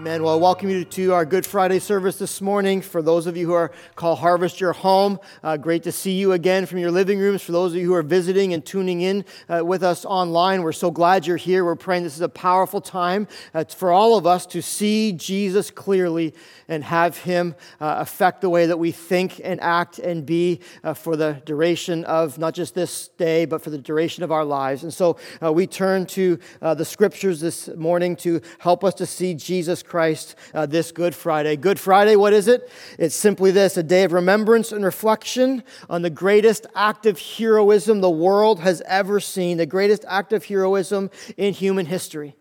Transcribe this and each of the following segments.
Amen. Well, I welcome you to our Good Friday service this morning. For those of you who are called Harvest Your Home, uh, great to see you again from your living rooms. For those of you who are visiting and tuning in uh, with us online, we're so glad you're here. We're praying this is a powerful time uh, for all of us to see Jesus clearly and have Him uh, affect the way that we think and act and be uh, for the duration of not just this day, but for the duration of our lives. And so uh, we turn to the scriptures this morning to help us to see Jesus Christ uh, this Good Friday. Good Friday, what is it? It's simply this a day of remembrance and reflection on the greatest act of heroism the world has ever seen, the greatest act of heroism in human history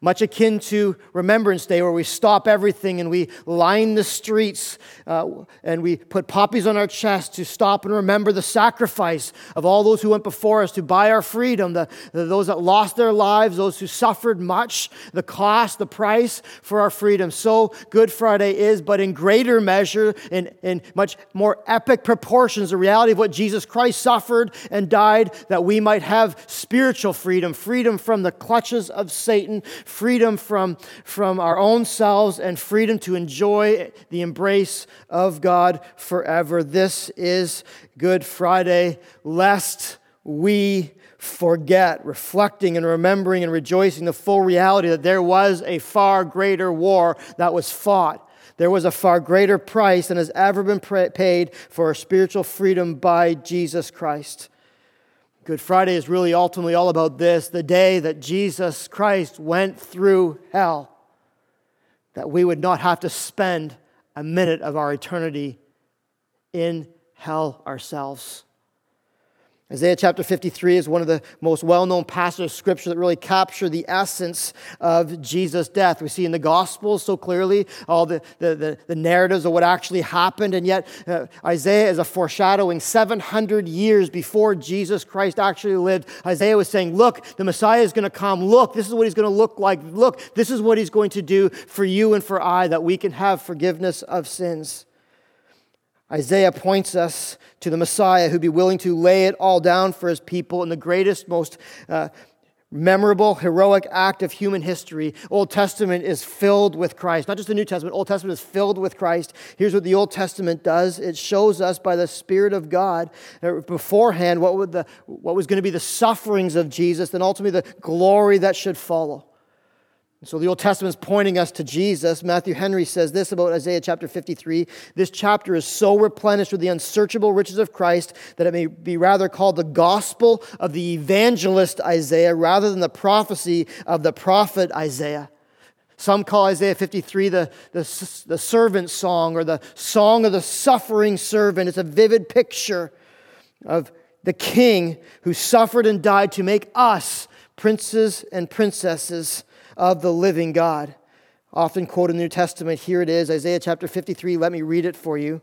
much akin to Remembrance Day, where we stop everything and we line the streets uh, and we put poppies on our chest to stop and remember the sacrifice of all those who went before us to buy our freedom, the, the, those that lost their lives, those who suffered much, the cost, the price for our freedom. So Good Friday is, but in greater measure, in, in much more epic proportions, the reality of what Jesus Christ suffered and died that we might have spiritual freedom, freedom from the clutches of Satan freedom from, from our own selves, and freedom to enjoy the embrace of God forever. This is Good Friday, lest we forget, reflecting and remembering and rejoicing the full reality that there was a far greater war that was fought. There was a far greater price than has ever been paid for our spiritual freedom by Jesus Christ. Good Friday is really ultimately all about this the day that Jesus Christ went through hell, that we would not have to spend a minute of our eternity in hell ourselves. Isaiah chapter 53 is one of the most well known passages of scripture that really capture the essence of Jesus' death. We see in the Gospels so clearly all the, the, the, the narratives of what actually happened, and yet uh, Isaiah is a foreshadowing 700 years before Jesus Christ actually lived. Isaiah was saying, Look, the Messiah is going to come. Look, this is what he's going to look like. Look, this is what he's going to do for you and for I, that we can have forgiveness of sins. Isaiah points us to the Messiah who'd be willing to lay it all down for his people in the greatest, most uh, memorable, heroic act of human history. Old Testament is filled with Christ. Not just the New Testament, Old Testament is filled with Christ. Here's what the Old Testament does it shows us by the Spirit of God beforehand what, would the, what was going to be the sufferings of Jesus and ultimately the glory that should follow. So the Old Testament is pointing us to Jesus. Matthew Henry says this about Isaiah chapter 53 This chapter is so replenished with the unsearchable riches of Christ that it may be rather called the gospel of the evangelist Isaiah rather than the prophecy of the prophet Isaiah. Some call Isaiah 53 the, the, the servant song or the song of the suffering servant. It's a vivid picture of the king who suffered and died to make us princes and princesses of the living God. Often quoted in the New Testament, here it is, Isaiah chapter 53. Let me read it for you.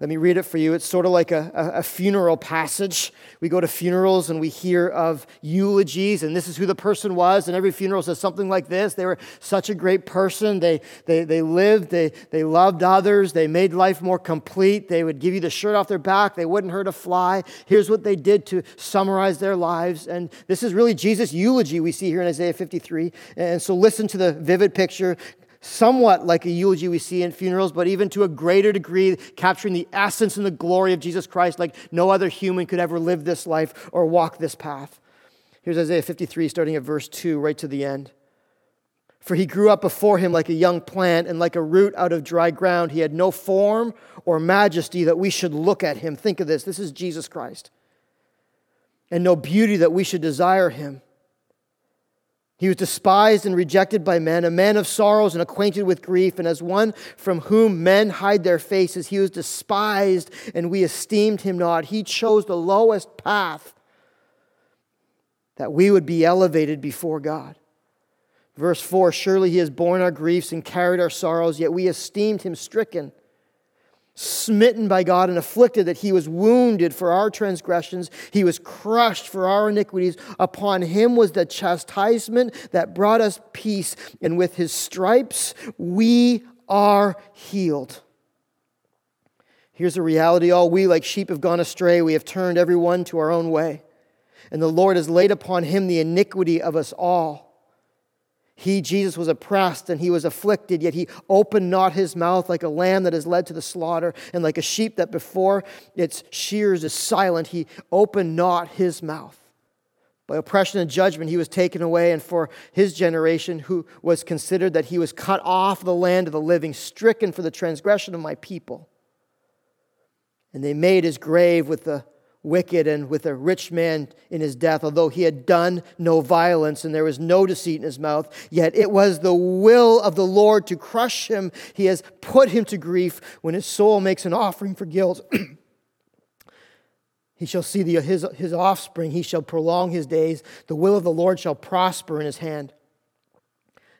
Let me read it for you. It's sort of like a, a, funeral passage. We go to funerals and we hear of eulogies, and this is who the person was. And every funeral says something like this They were such a great person. They, they, they lived, they, they loved others, they made life more complete. They would give you the shirt off their back, they wouldn't hurt a fly. Here's what they did to summarize their lives. And this is really Jesus' eulogy we see here in Isaiah 53. And so listen to the vivid picture somewhat like a eulogy we see in funerals, but even to a greater degree, capturing the essence and the glory of Jesus Christ like no other human could ever live this life or walk this path. Here's Isaiah 53, starting at verse 2, right to the end. For he grew up before him like a young plant and like a root out of dry ground. He had no form or majesty that we should look at him. Think of this this is Jesus Christ. And no beauty that we should desire him. He was despised and rejected by men, a man of sorrows and acquainted with grief, and as one from whom men hide their faces, he was despised and we esteemed him not. He chose the lowest path that we would be elevated before God. Verse 4 Surely he has borne our griefs and carried our sorrows, yet we esteemed him stricken smitten by God and afflicted, that he was wounded for our transgressions, he was crushed for our iniquities. Upon him was the chastisement that brought us peace, and with his stripes we are healed. Here's the reality all we, like sheep, have gone astray. We have turned every one to our own way. And the Lord has laid upon him the iniquity of us all. He, Jesus, was oppressed and he was afflicted, yet he opened not his mouth like a lamb that is led to the slaughter, and like a sheep that before its shears is silent, he opened not his mouth. By oppression and judgment he was taken away, and for his generation, who was considered that he was cut off the land of the living, stricken for the transgression of my people. And they made his grave with the wicked and with a rich man in his death, although he had done no violence and there was no deceit in his mouth. Yet it was the will of the Lord to crush him. He has put him to grief when his soul makes an offering for guilt. he shall see the, his, his offspring, he shall prolong his days. The will of the Lord shall prosper in his hand.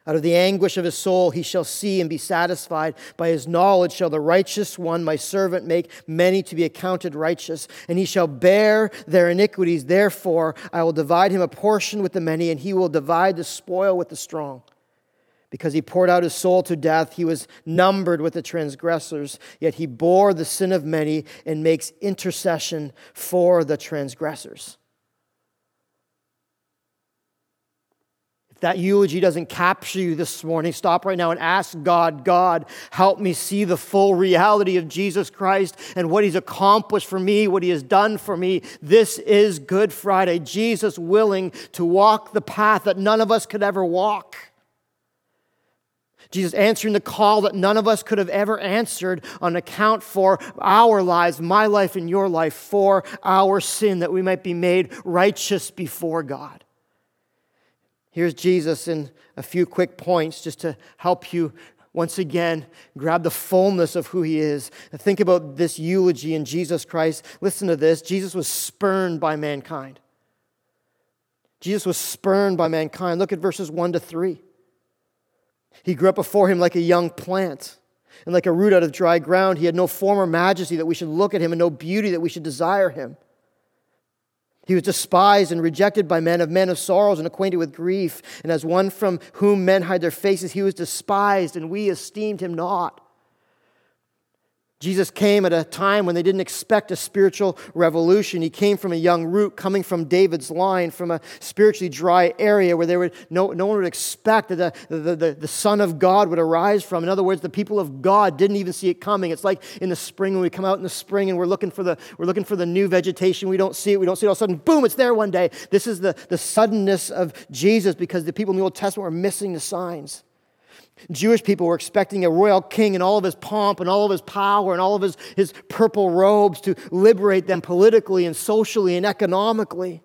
Out of the anguish of his soul he shall see and be satisfied. By his knowledge shall the righteous one, my servant, make many to be accounted righteous. And he shall bear their iniquities. Therefore I will divide him a portion with the many, and he will divide the spoil with the strong. Because he poured out his soul to death, he was numbered with the transgressors, yet he bore the sin of many and makes intercession for the transgressors. That eulogy doesn't capture you this morning, stop right now and ask God, God, help me see the full reality of Jesus Christ and what he's accomplished for me, what he has done for me. This is Good Friday. Jesus willing to walk the path that none of us could ever walk. Jesus answering the call that none of us could have ever answered on account for our lives, my life and your life, for our sin, that we might be made righteous before God. Here's Jesus in a few quick points just to help you once again grab the fullness of who he is. Think about this eulogy in Jesus Christ. Listen to this Jesus was spurned by mankind. Jesus was spurned by mankind. Look at verses 1 to 3. He grew up before him like a young plant and like a root out of dry ground. He had no form or majesty that we should look at him and no beauty that we should desire him. He was despised and rejected by men, of men of sorrows and acquainted with grief. And as one from whom men hide their faces, he was despised, and we esteemed him not. Jesus came at a time when they didn't expect a spiritual revolution. He came from a young root, coming from David's line, from a spiritually dry area where they would, no, no one would expect that the, the, the, the Son of God would arise from. In other words, the people of God didn't even see it coming. It's like in the spring when we come out in the spring and we're looking for the, we're looking for the new vegetation. We don't see it. We don't see it all of a sudden. Boom, it's there one day. This is the, the suddenness of Jesus because the people in the Old Testament were missing the signs. Jewish people were expecting a royal king and all of his pomp and all of his power and all of his, his purple robes to liberate them politically and socially and economically.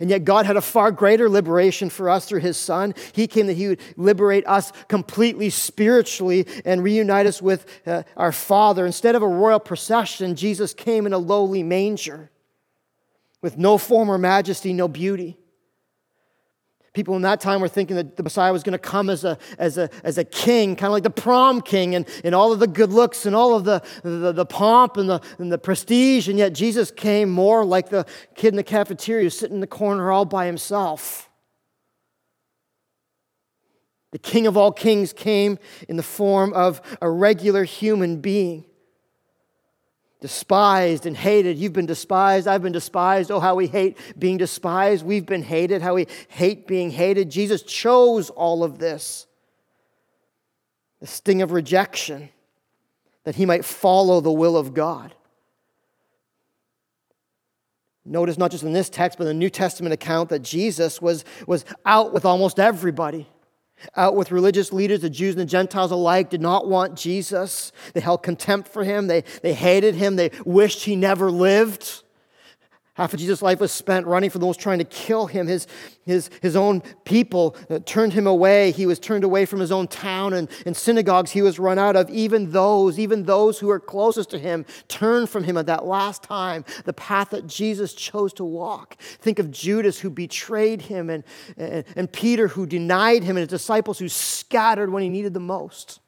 And yet, God had a far greater liberation for us through His Son. He came that He would liberate us completely spiritually and reunite us with uh, our Father. Instead of a royal procession, Jesus came in a lowly manger with no form or majesty, no beauty. People in that time were thinking that the Messiah was going to come as a, as a, as a king, kind of like the prom king, and, and all of the good looks and all of the, the, the pomp and the, and the prestige. And yet Jesus came more like the kid in the cafeteria sitting in the corner all by himself. The king of all kings came in the form of a regular human being despised and hated. You've been despised. I've been despised. Oh, how we hate being despised. We've been hated. How we hate being hated. Jesus chose all of this. The sting of rejection, that he might follow the will of God. Notice not just in this text, but in the New Testament account that Jesus was, was out with almost everybody out with religious leaders, the Jews and the Gentiles alike, did not want Jesus. They held contempt for him. They, they hated him. They wished he never lived. Half of Jesus' life was spent running from those trying to kill him. His, his, his own people uh, turned him away. He was turned away from his own town and, and synagogues he was run out of. Even those, even those who were closest to him, turned from him at that last time, the path that Jesus chose to walk. Think of Judas who betrayed him and, and, and Peter who denied him and his disciples who scattered when he needed the most.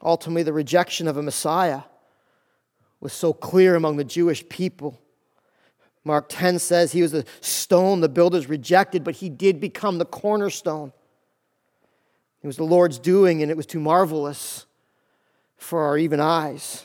Ultimately, the rejection of a Messiah was so clear among the Jewish people. Mark 10 says he was a stone the builders rejected, but he did become the cornerstone. It was the Lord's doing, and it was too marvelous for our even eyes.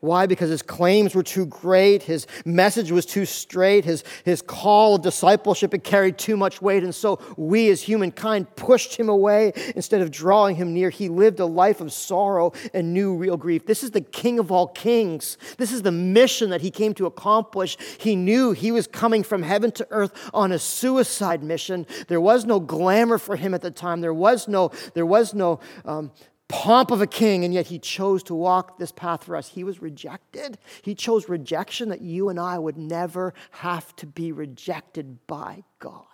Why? Because his claims were too great, his message was too straight, his, his call of discipleship had carried too much weight, and so we as humankind pushed him away instead of drawing him near. He lived a life of sorrow and knew real grief. This is the King of all kings. This is the mission that he came to accomplish. He knew he was coming from heaven to earth on a suicide mission. There was no glamour for him at the time. There was no, there was no um, pomp of a king, and yet he chose to walk this path for us. He was rejected. He chose rejection that you and I would never have to be rejected by God.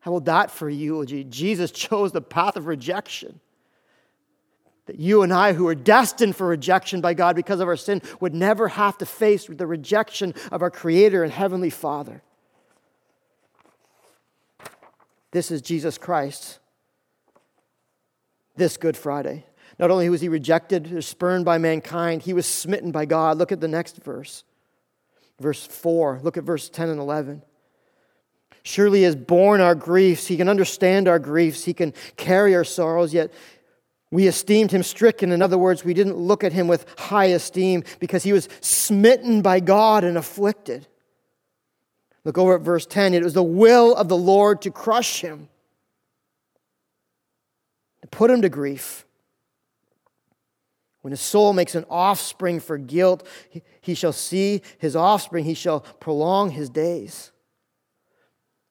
How about that for eulogy? Jesus chose the path of rejection. That you and I, who are destined for rejection by God because of our sin, would never have to face the rejection of our Creator and Heavenly Father. This is Jesus Christ. This Good Friday. Not only was he rejected or spurned by mankind, he was smitten by God. Look at the next verse. Verse 4. Look at verse 10 and 11. Surely he has borne our griefs. He can understand our griefs. He can carry our sorrows, yet we esteemed him stricken. In other words, we didn't look at him with high esteem because he was smitten by God and afflicted. Look over at verse 10. It was the will of the Lord to crush him, to put him to grief. When his soul makes an offspring for guilt, he shall see his offspring, he shall prolong his days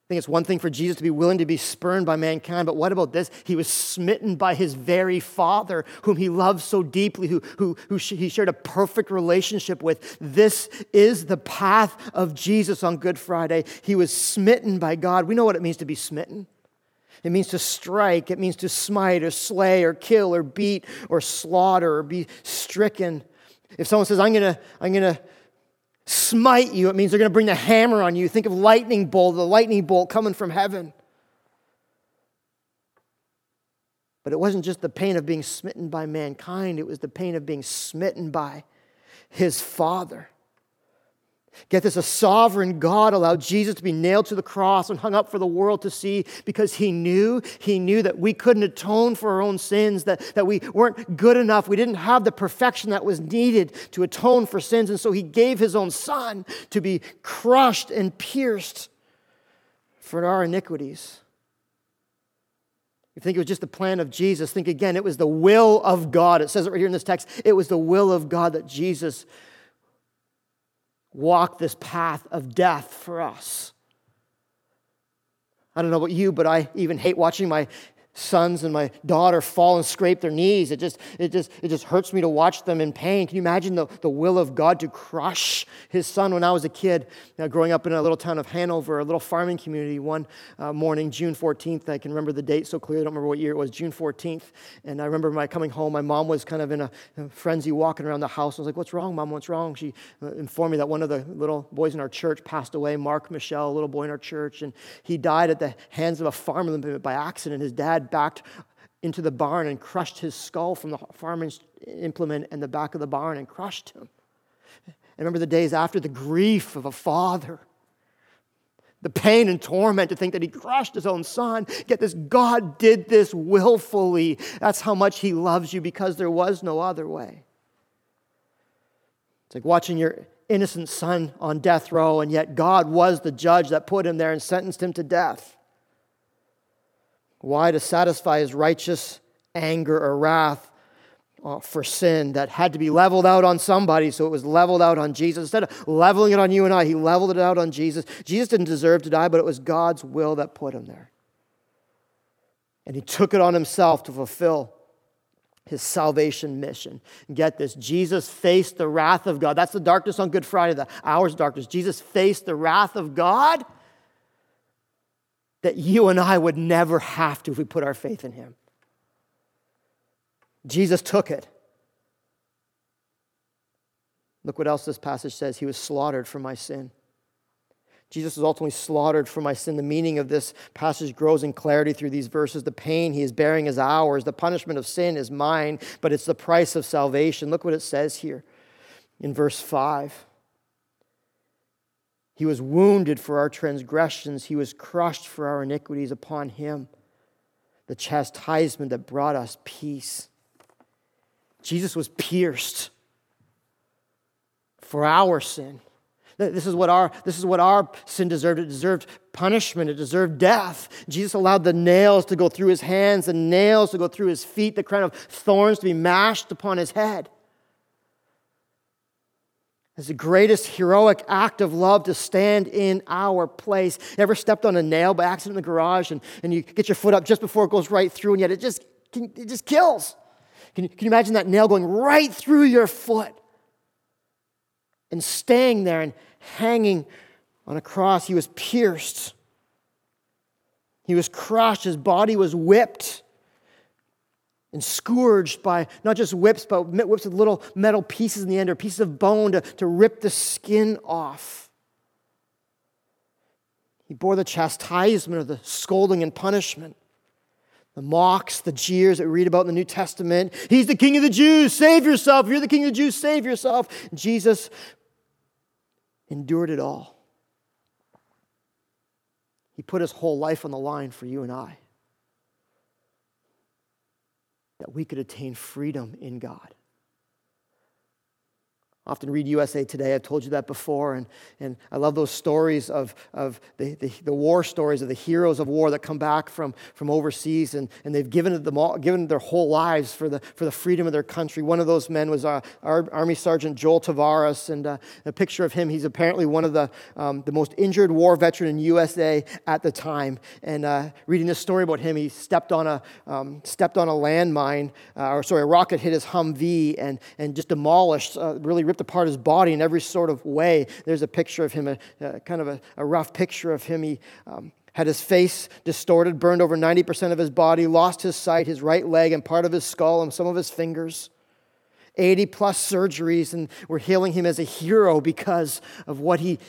think it's one thing for Jesus to be willing to be spurned by mankind, but what about this? He was smitten by his very Father, whom he loved so deeply, who, who, who he shared a perfect relationship with. This is the path of Jesus on Good Friday. He was smitten by God. We know what it means to be smitten. It means to strike, it means to smite or slay or kill or beat or slaughter or be stricken. If someone says, I'm going to I'm going to smite you, it means they're going to bring the hammer on you. Think of lightning bolt, the lightning bolt coming from heaven. But it wasn't just the pain of being smitten by mankind, it was the pain of being smitten by his Father. Get this a sovereign God allowed Jesus to be nailed to the cross and hung up for the world to see because he knew, he knew that we couldn't atone for our own sins, that, that we weren't good enough. We didn't have the perfection that was needed to atone for sins. And so he gave his own son to be crushed and pierced for our iniquities. You think it was just the plan of Jesus. Think again, it was the will of God. It says it right here in this text. It was the will of God that Jesus walk this path of death for us. I don't know about you, but I even hate watching my sons and my daughter fall and scrape their knees. It just, it just, it just hurts me to watch them in pain. Can you imagine the, the will of God to crush his son? When I was a kid, growing up in a little town of Hanover, a little farming community, one uh, morning, June 14th, I can remember the date so clearly. I don't remember what year it was, June 14th. And I remember my coming home, my mom was kind of in a, a frenzy walking around the house. I was like, what's wrong, mom? What's wrong? She uh, informed me that one of the little boys in our church passed away, Mark Michelle, a little boy in our church, and he died at the hands of a farm implement by accident. His dad backed into the barn and crushed his skull from the farmer's implement in the back of the barn and crushed him. And remember the days after the grief of a father, the pain and torment to think that he crushed his own son. Get this God did this willfully. That's how much he loves you because there was no other way. It's like watching your innocent son on death row, and yet God was the judge that put him there and sentenced him to death. Why? To satisfy his righteous anger or wrath uh, for sin that had to be leveled out on somebody, so it was leveled out on Jesus. Instead of leveling it on you and I, he leveled it out on Jesus. Jesus didn't deserve to die, but it was God's will that put him there. And he took it on himself to fulfill his salvation mission. Get this Jesus faced the wrath of God. That's the darkness on Good Friday, the hours darkness. Jesus faced the wrath of God that you and I would never have to if we put our faith in him. Jesus took it. Look what else this passage says. He was slaughtered for my sin. Jesus was ultimately slaughtered for my sin. The meaning of this passage grows in clarity through these verses. The pain he is bearing is ours. The punishment of sin is mine, but it's the price of salvation. Look what it says here in verse 5. He was wounded for our transgressions, he was crushed for our iniquities. Upon him, the chastisement that brought us peace. Jesus was pierced for our sin. This is what our, this is what our sin deserved. It deserved punishment, it deserved death. Jesus allowed the nails to go through his hands, the nails to go through his feet, the crown of thorns to be mashed upon his head. It's the greatest heroic act of love to stand in our place. You ever stepped on a nail by accident in the garage and, and you get your foot up just before it goes right through, and yet it just, it just kills? Can you, can you imagine that nail going right through your foot? and staying there and hanging on a cross. He was pierced, he was crushed, his body was whipped and scourged by not just whips, but whips with little metal pieces in the end or pieces of bone to, to rip the skin off. He bore the chastisement or the scolding and punishment, the mocks, the jeers that we read about in the New Testament. He's the king of the Jews, save yourself. If You're the king of the Jews, save yourself. Jesus endured it all. He put his whole life on the line for you and I, that we could attain freedom in God often read USA Today. I've told you that before. And, and I love those stories of, of the, the, the, war stories of the heroes of war that come back from, from overseas and, and they've given, them all, given their whole lives for the, for the freedom of their country. One of those men was uh, our Army Sergeant Joel Tavera. And uh, a picture of him, he's apparently one of the, um, the most injured war veteran in USA at the time. And uh, reading this story about him, he stepped on a, um, stepped on a landmine, uh, or sorry, a rocket hit his Humvee and, and just demolished, uh, really ripped apart his body in every sort of way. There's a picture of him, a, a kind of a, a, rough picture of him. He um, had his face distorted, burned over 90% of his body, lost his sight, his right leg, and part of his skull, and some of his fingers. 80 plus surgeries, and we're hailing him as a hero because of what he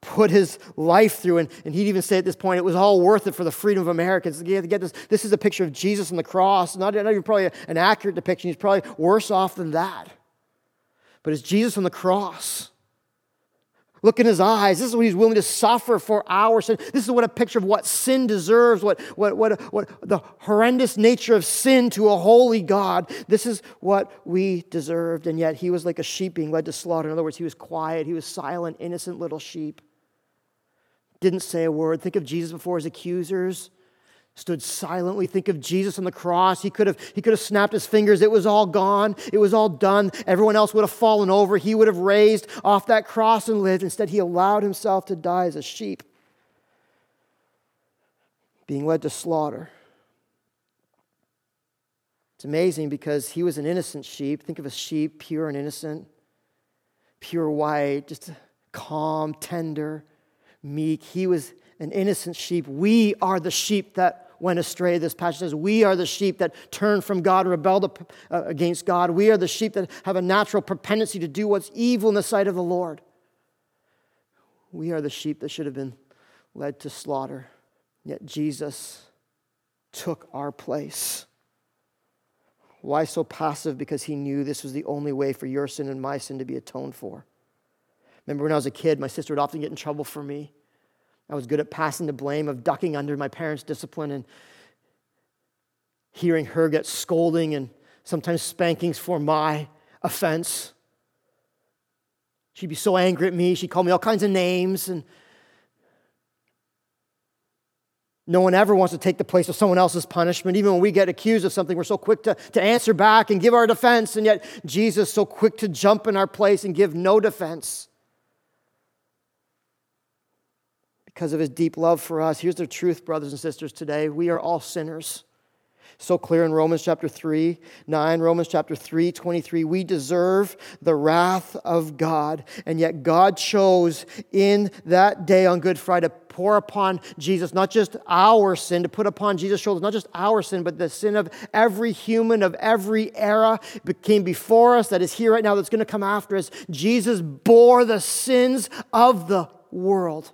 put his life through. And, and he'd even say at this point, it was all worth it for the freedom of Americans. You have to get this. This is a picture of Jesus on the cross. Not, not even probably an accurate depiction. He's probably worse off than that but it's Jesus on the cross. Look in his eyes. This is what he's willing to suffer for our sin. This is what a picture of what sin deserves, what, what, what, what the horrendous nature of sin to a holy God. This is what we deserved. And yet he was like a sheep being led to slaughter. In other words, he was quiet, he was silent, innocent little sheep. Didn't say a word. Think of Jesus before his accusers stood silently. Think of Jesus on the cross. He could have, he could have snapped his fingers. It was all gone. It was all done. Everyone else would have fallen over. He would have raised off that cross and lived. Instead, he allowed himself to die as a sheep, being led to slaughter. It's amazing because he was an innocent sheep. Think of a sheep, pure and innocent, pure white, just calm, tender, meek. He was an innocent sheep. We are the sheep that went astray. This passage says, We are the sheep that turned from God, rebelled uh, against God. We are the sheep that have a natural propensity to do what's evil in the sight of the Lord. We are the sheep that should have been led to slaughter. Yet Jesus took our place. Why so passive? Because he knew this was the only way for your sin and my sin to be atoned for. Remember when I was a kid, my sister would often get in trouble for me I was good at passing the blame, of ducking under my parents' discipline and hearing her get scolding and sometimes spankings for my offense. She'd be so angry at me. She'd call me all kinds of names. And no one ever wants to take the place of someone else's punishment. Even when we get accused of something, we're so quick to, to answer back and give our defense. And yet, Jesus so quick to jump in our place and give no defense. Because of his deep love for us. Here's the truth, brothers and sisters, today. We are all sinners. So clear in Romans chapter 3, 9, Romans chapter 3, 23. We deserve the wrath of God. And yet God chose in that day on Good Friday to pour upon Jesus not just our sin, to put upon Jesus' shoulders not just our sin, but the sin of every human of every era came before us, that is here right now, that's going to come after us. Jesus bore the sins of the world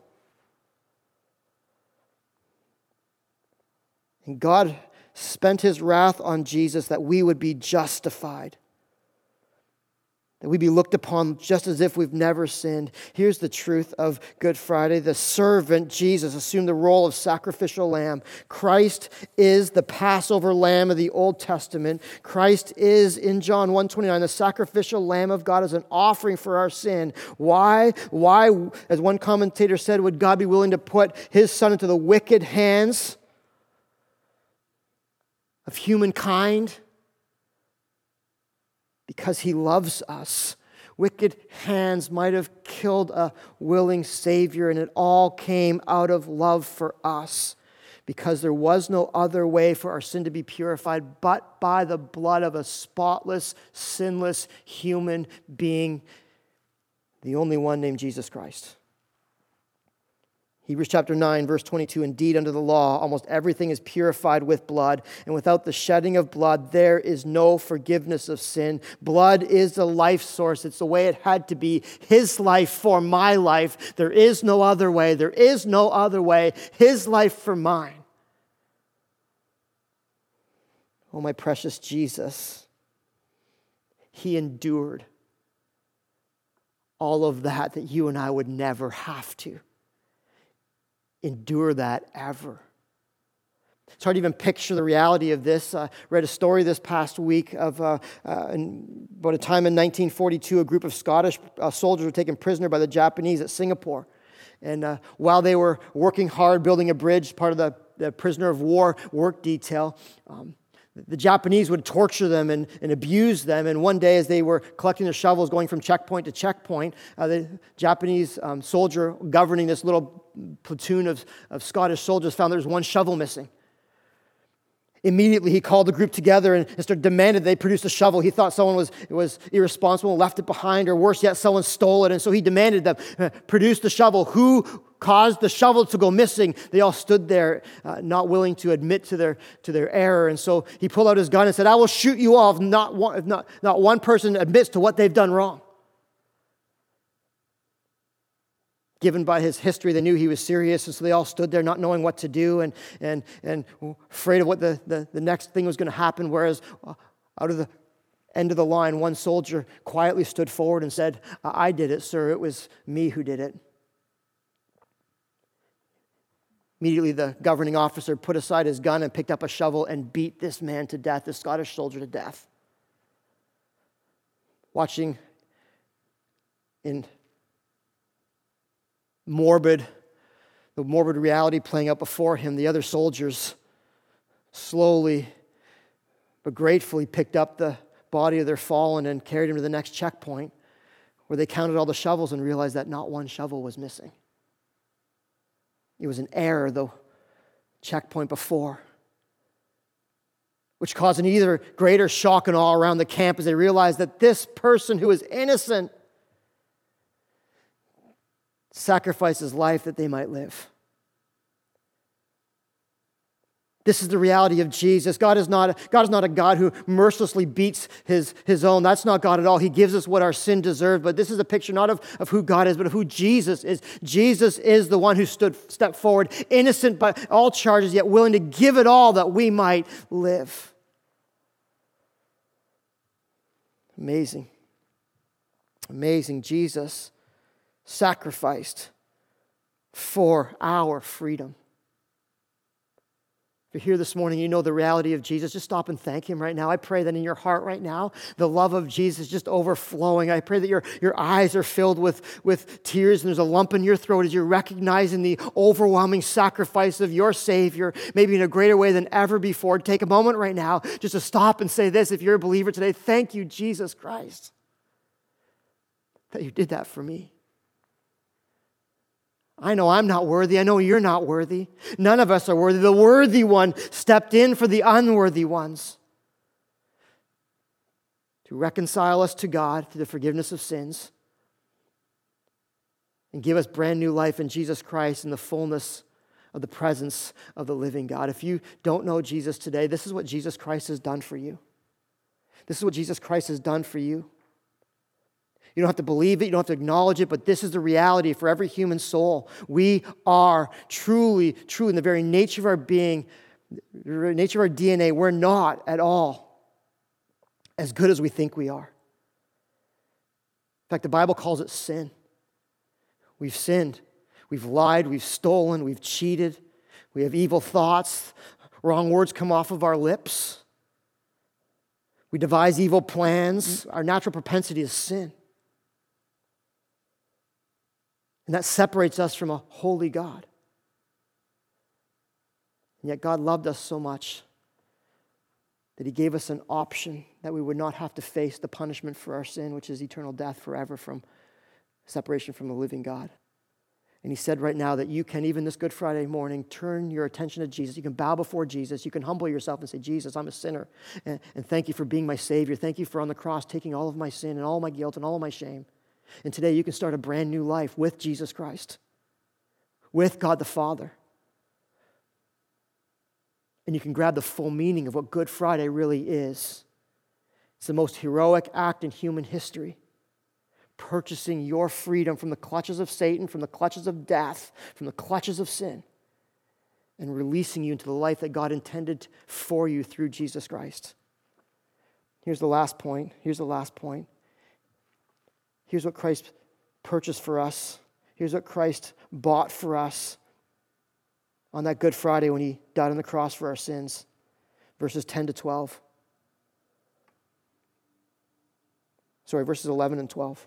And God spent his wrath on Jesus that we would be justified that we be looked upon just as if we've never sinned. Here's the truth of Good Friday the servant, Jesus, assumed the role of sacrificial lamb. Christ is the Passover lamb of the Old Testament. Christ is, in John 129, the sacrificial lamb of God as an offering for our sin. Why? Why, as one commentator said, would God be willing to put his son into the wicked hands of humankind? because he loves us. Wicked hands might have killed a willing Savior, and it all came out of love for us because there was no other way for our sin to be purified but by the blood of a spotless, sinless human being, the only one named Jesus Christ. Hebrews chapter 9, verse 22 Indeed, under the law, almost everything is purified with blood, and without the shedding of blood, there is no forgiveness of sin. Blood is the life source. It's the way it had to be. His life for my life. There is no other way. There is no other way. His life for mine. Oh, my precious Jesus. He endured all of that that you and I would never have to endure that ever. It's hard to even picture the reality of this. I read a story this past week of uh, uh, about a time in 1942, a group of Scottish uh, soldiers were taken prisoner by the Japanese at Singapore. And uh, while they were working hard building a bridge, part of the, the prisoner of war work detail, um, the Japanese would torture them and, and, abuse them. And one day, as they were collecting their shovels, going from checkpoint to checkpoint, uh, the Japanese um, soldier governing this little platoon of, of Scottish soldiers found there was one shovel missing. Immediately, he called the group together and started demanded they produce a shovel. He thought someone was, was irresponsible and left it behind, or worse yet, someone stole it. And so he demanded them uh, produce the shovel. Who caused the shovel to go missing, they all stood there, uh, not willing to admit to their, to their error. And so he pulled out his gun and said, I will shoot you all if not one, if not, not one person admits to what they've done wrong. Given by his history, they knew he was serious, and so they all stood there not knowing what to do and, and, and afraid of what the, the, the next thing was going to happen. Whereas, uh, out of the end of the line, one soldier quietly stood forward and said, I did it, sir. It was me who did it. Immediately, the governing officer put aside his gun and picked up a shovel and beat this man to death, this Scottish soldier to death. Watching in morbid, the morbid reality playing out before him, the other soldiers slowly but gratefully picked up the body of their fallen and carried him to the next checkpoint where they counted all the shovels and realized that not one shovel was missing. It was an error, the checkpoint before, which caused an either greater shock and awe around the camp as they realized that this person who is innocent sacrificed his life that they might live. This is the reality of Jesus. God is not, God is not a God who mercilessly beats his, his own. That's not God at all. He gives us what our sin deserves. But this is a picture not of, of who God is, but of who Jesus is. Jesus is the one who stood stepped forward, innocent by all charges, yet willing to give it all that we might live. Amazing. Amazing. Jesus sacrificed for our freedom. You're here this morning, you know the reality of Jesus, just stop and thank Him right now. I pray that in your heart right now, the love of Jesus is just overflowing. I pray that your, your eyes are filled with, with tears and there's a lump in your throat as you're recognizing the overwhelming sacrifice of your Savior, maybe in a greater way than ever before. Take a moment right now just to stop and say this if you're a believer today, thank you, Jesus Christ, that you did that for me. I know I'm not worthy. I know you're not worthy. None of us are worthy. The worthy one stepped in for the unworthy ones to reconcile us to God through the forgiveness of sins and give us brand new life in Jesus Christ in the fullness of the presence of the living God. If you don't know Jesus today, this is what Jesus Christ has done for you. This is what Jesus Christ has done for you. You don't have to believe it, you don't have to acknowledge it, but this is the reality for every human soul. We are truly, truly, in the very nature of our being, the nature of our DNA, we're not at all as good as we think we are. In fact, the Bible calls it sin. We've sinned. We've lied. We've stolen. We've cheated. We have evil thoughts. Wrong words come off of our lips. We devise evil plans. Our natural propensity is sin. And that separates us from a holy God. And yet, God loved us so much that He gave us an option that we would not have to face the punishment for our sin, which is eternal death forever from separation from the living God. And he said right now that you can, even this Good Friday morning, turn your attention to Jesus. You can bow before Jesus. You can humble yourself and say, Jesus, I'm a sinner. And, thank you for being my Savior. Thank you for on the cross taking all of my sin and all my guilt and all my shame. And today you can start a brand new life with Jesus Christ, with God the Father. And you can grab the full meaning of what Good Friday really is. It's the most heroic act in human history purchasing your freedom from the clutches of Satan, from the clutches of death, from the clutches of sin, and releasing you into the life that God intended for you through Jesus Christ. Here's the last point. Here's the last point. Here's what Christ purchased for us. Here's what Christ bought for us on that Good Friday when he died on the cross for our sins. Verses 10 to 12. Sorry, verses 11 and 12.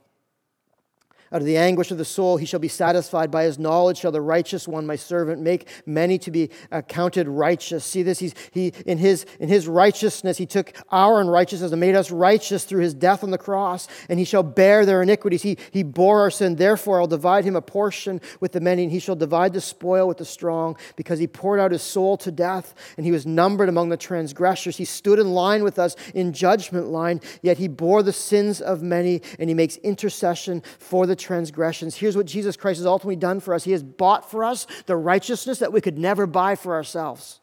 Out of the anguish of the soul, he shall be satisfied. By his knowledge shall the righteous one, my servant, make many to be accounted righteous. See this? He's, he, in, his, in his righteousness, he took our unrighteousness and made us righteous through his death on the cross, and he shall bear their iniquities. He, he bore our sin. Therefore, I'll divide him a portion with the many, and he shall divide the spoil with the strong, because he poured out his soul to death, and he was numbered among the transgressors. He stood in line with us in judgment line, yet he bore the sins of many, and he makes intercession for the transgressions. Here's what Jesus Christ has ultimately done for us He has bought for us the righteousness that we could never buy for ourselves.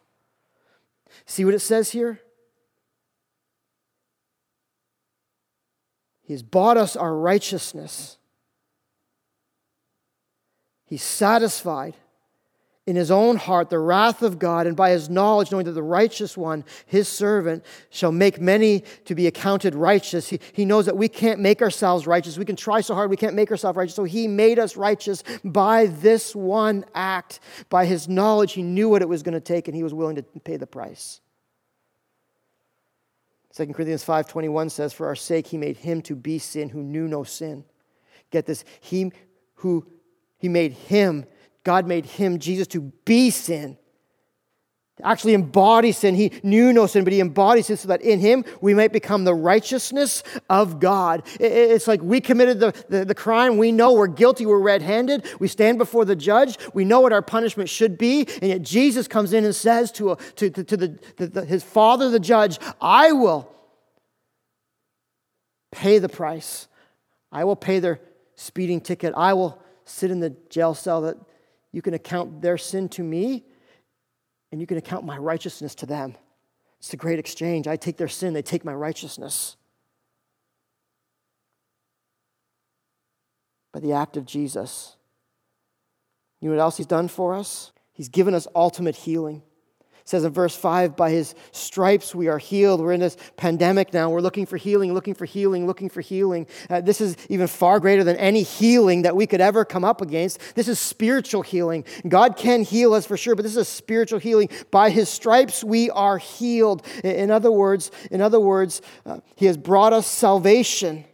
See what it says here? He has bought us our righteousness. He's satisfied in his own heart the wrath of God, and by his knowledge, knowing that the righteous one, his servant, shall make many to be accounted righteous. He, he knows that we can't make ourselves righteous. We can try so hard, we can't make ourselves righteous. So he made us righteous by this one act. By his knowledge, he knew what it was going to take, and he was willing to pay the price. 2 Corinthians 5:21 says, For our sake he made him to be sin who knew no sin. Get this, he who he made him God made him, Jesus, to be sin, to actually embody sin. He knew no sin, but he embodies sin so that in him we might become the righteousness of God. It's like we committed the, the, the crime. We know we're guilty. We're red handed. We stand before the judge. We know what our punishment should be. And yet Jesus comes in and says to, a, to, to, to the, the, his father, the judge, I will pay the price. I will pay their speeding ticket. I will sit in the jail cell that you can account their sin to me, and you can account my righteousness to them. It's a great exchange. I take their sin, they take my righteousness. By the act of Jesus. You know what else he's done for us? He's given us ultimate healing says in verse 5 by his stripes we are healed. We're in this pandemic now. We're looking for healing looking for healing looking for healing. Uh, this is even far greater than any healing that we could ever come up against. This is spiritual healing. God can heal us for sure but this is a spiritual healing. By his stripes we are healed. In other words in other words uh, he has brought us salvation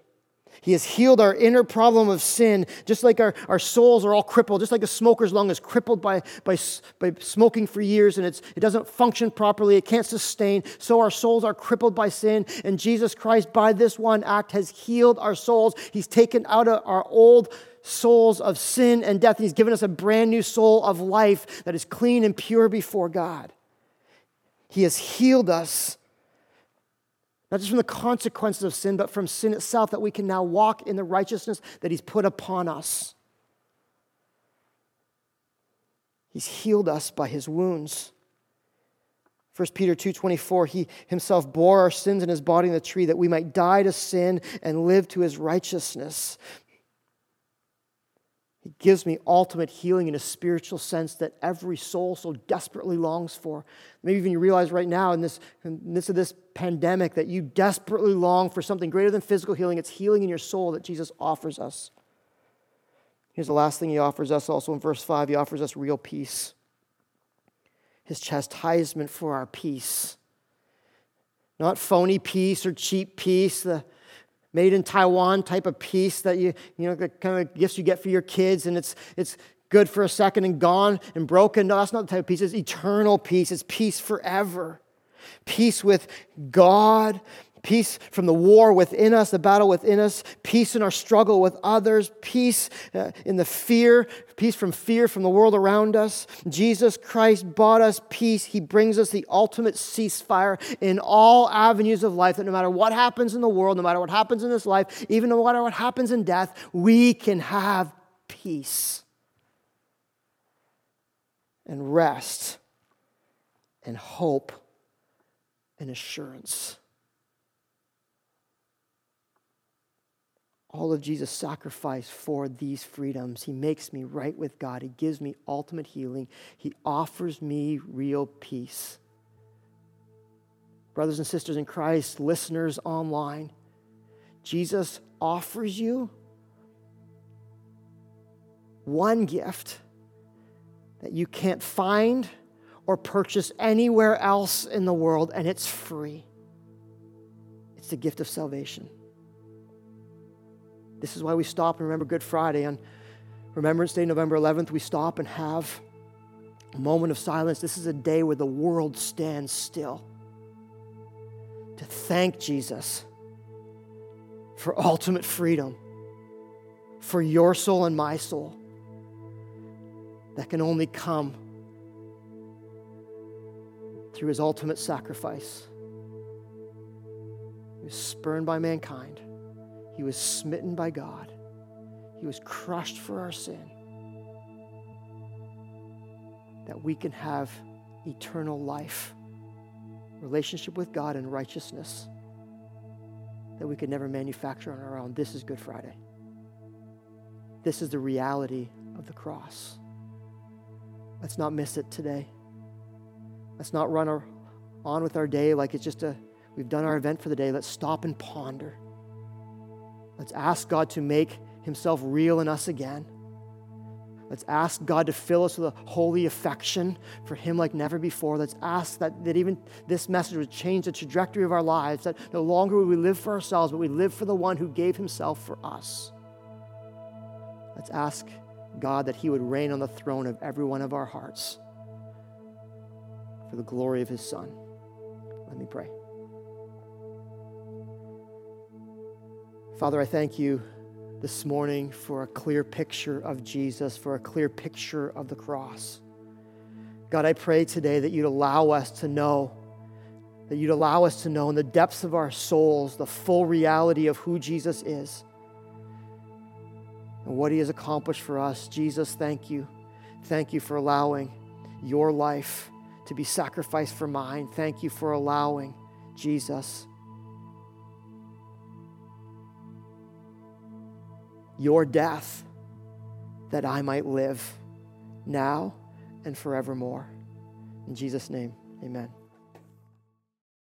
he has healed our inner problem of sin, just like our, our souls are all crippled, just like a smoker's lung is crippled by, by, by smoking for years and it's, it doesn't function properly, it can't sustain. So our souls are crippled by sin, and Jesus Christ, by this one act, has healed our souls. He's taken out of our old souls of sin and death. He's given us a brand new soul of life that is clean and pure before God. He has healed us not just from the consequences of sin, but from sin itself, that we can now walk in the righteousness that He's put upon us. He's healed us by His wounds. 1 Peter 2:24 he himself bore our sins in his body in the tree that we might die to sin and live to his righteousness. He gives me ultimate healing in a spiritual sense that every soul so desperately longs for. Maybe even you realize right now in this, in this of this pandemic that you desperately long for something greater than physical healing. It's healing in your soul that Jesus offers us. Here's the last thing he offers us also in verse 5 he offers us real peace. His chastisement for our peace. Not phony peace or cheap peace, the made in Taiwan type of peace that you, you know, the kind of gifts you get for your kids, and it's, it's good for a second and gone and broken. No, that's not the type of peace. It's eternal peace, it's peace forever. Peace with God, peace from the war within us, the battle within us, peace in our struggle with others, peace uh, in the fear, peace from fear from the world around us. Jesus Christ bought us peace. He brings us the ultimate ceasefire in all avenues of life that no matter what happens in the world, no matter what happens in this life, even no matter what happens in death, we can have peace and rest and hope and assurance. All of Jesus' sacrifice for these freedoms. He makes me right with God. He gives me ultimate healing. He offers me real peace. Brothers and sisters in Christ, listeners online, Jesus offers you one gift that you can't find or purchase anywhere else in the world, and it's free. It's the gift of salvation. This is why we stop and remember Good Friday. On Remembrance Day, November 11th, we stop and have a moment of silence. This is a day where the world stands still to thank Jesus for ultimate freedom for your soul and my soul that can only come through his ultimate sacrifice. He was spurned by mankind he was smitten by God, He was crushed for our sin, that we can have eternal life, relationship with God, and righteousness that we could never manufacture on our own. This is Good Friday. This is the reality of the cross. Let's not miss it today. Let's not run our, on with our day like it's just a, we've done our event for the day. Let's stop and ponder. Let's ask God to make himself real in us again. Let's ask God to fill us with a holy affection for Him like never before. Let's ask that, that even this message would change the trajectory of our lives, that no longer will we live for ourselves, but we live for the one who gave Himself for us. Let's ask God that He would reign on the throne of every one of our hearts for the glory of His Son. Let me pray. Father, I thank you this morning for a clear picture of Jesus, for a clear picture of the cross. God, I pray today that you'd allow us to know, that you'd allow us to know in the depths of our souls the full reality of who Jesus is and what he has accomplished for us. Jesus, thank you. Thank you for allowing your life to be sacrificed for mine. Thank you for allowing Jesus your death that I might live now and forevermore. In Jesus' name, amen.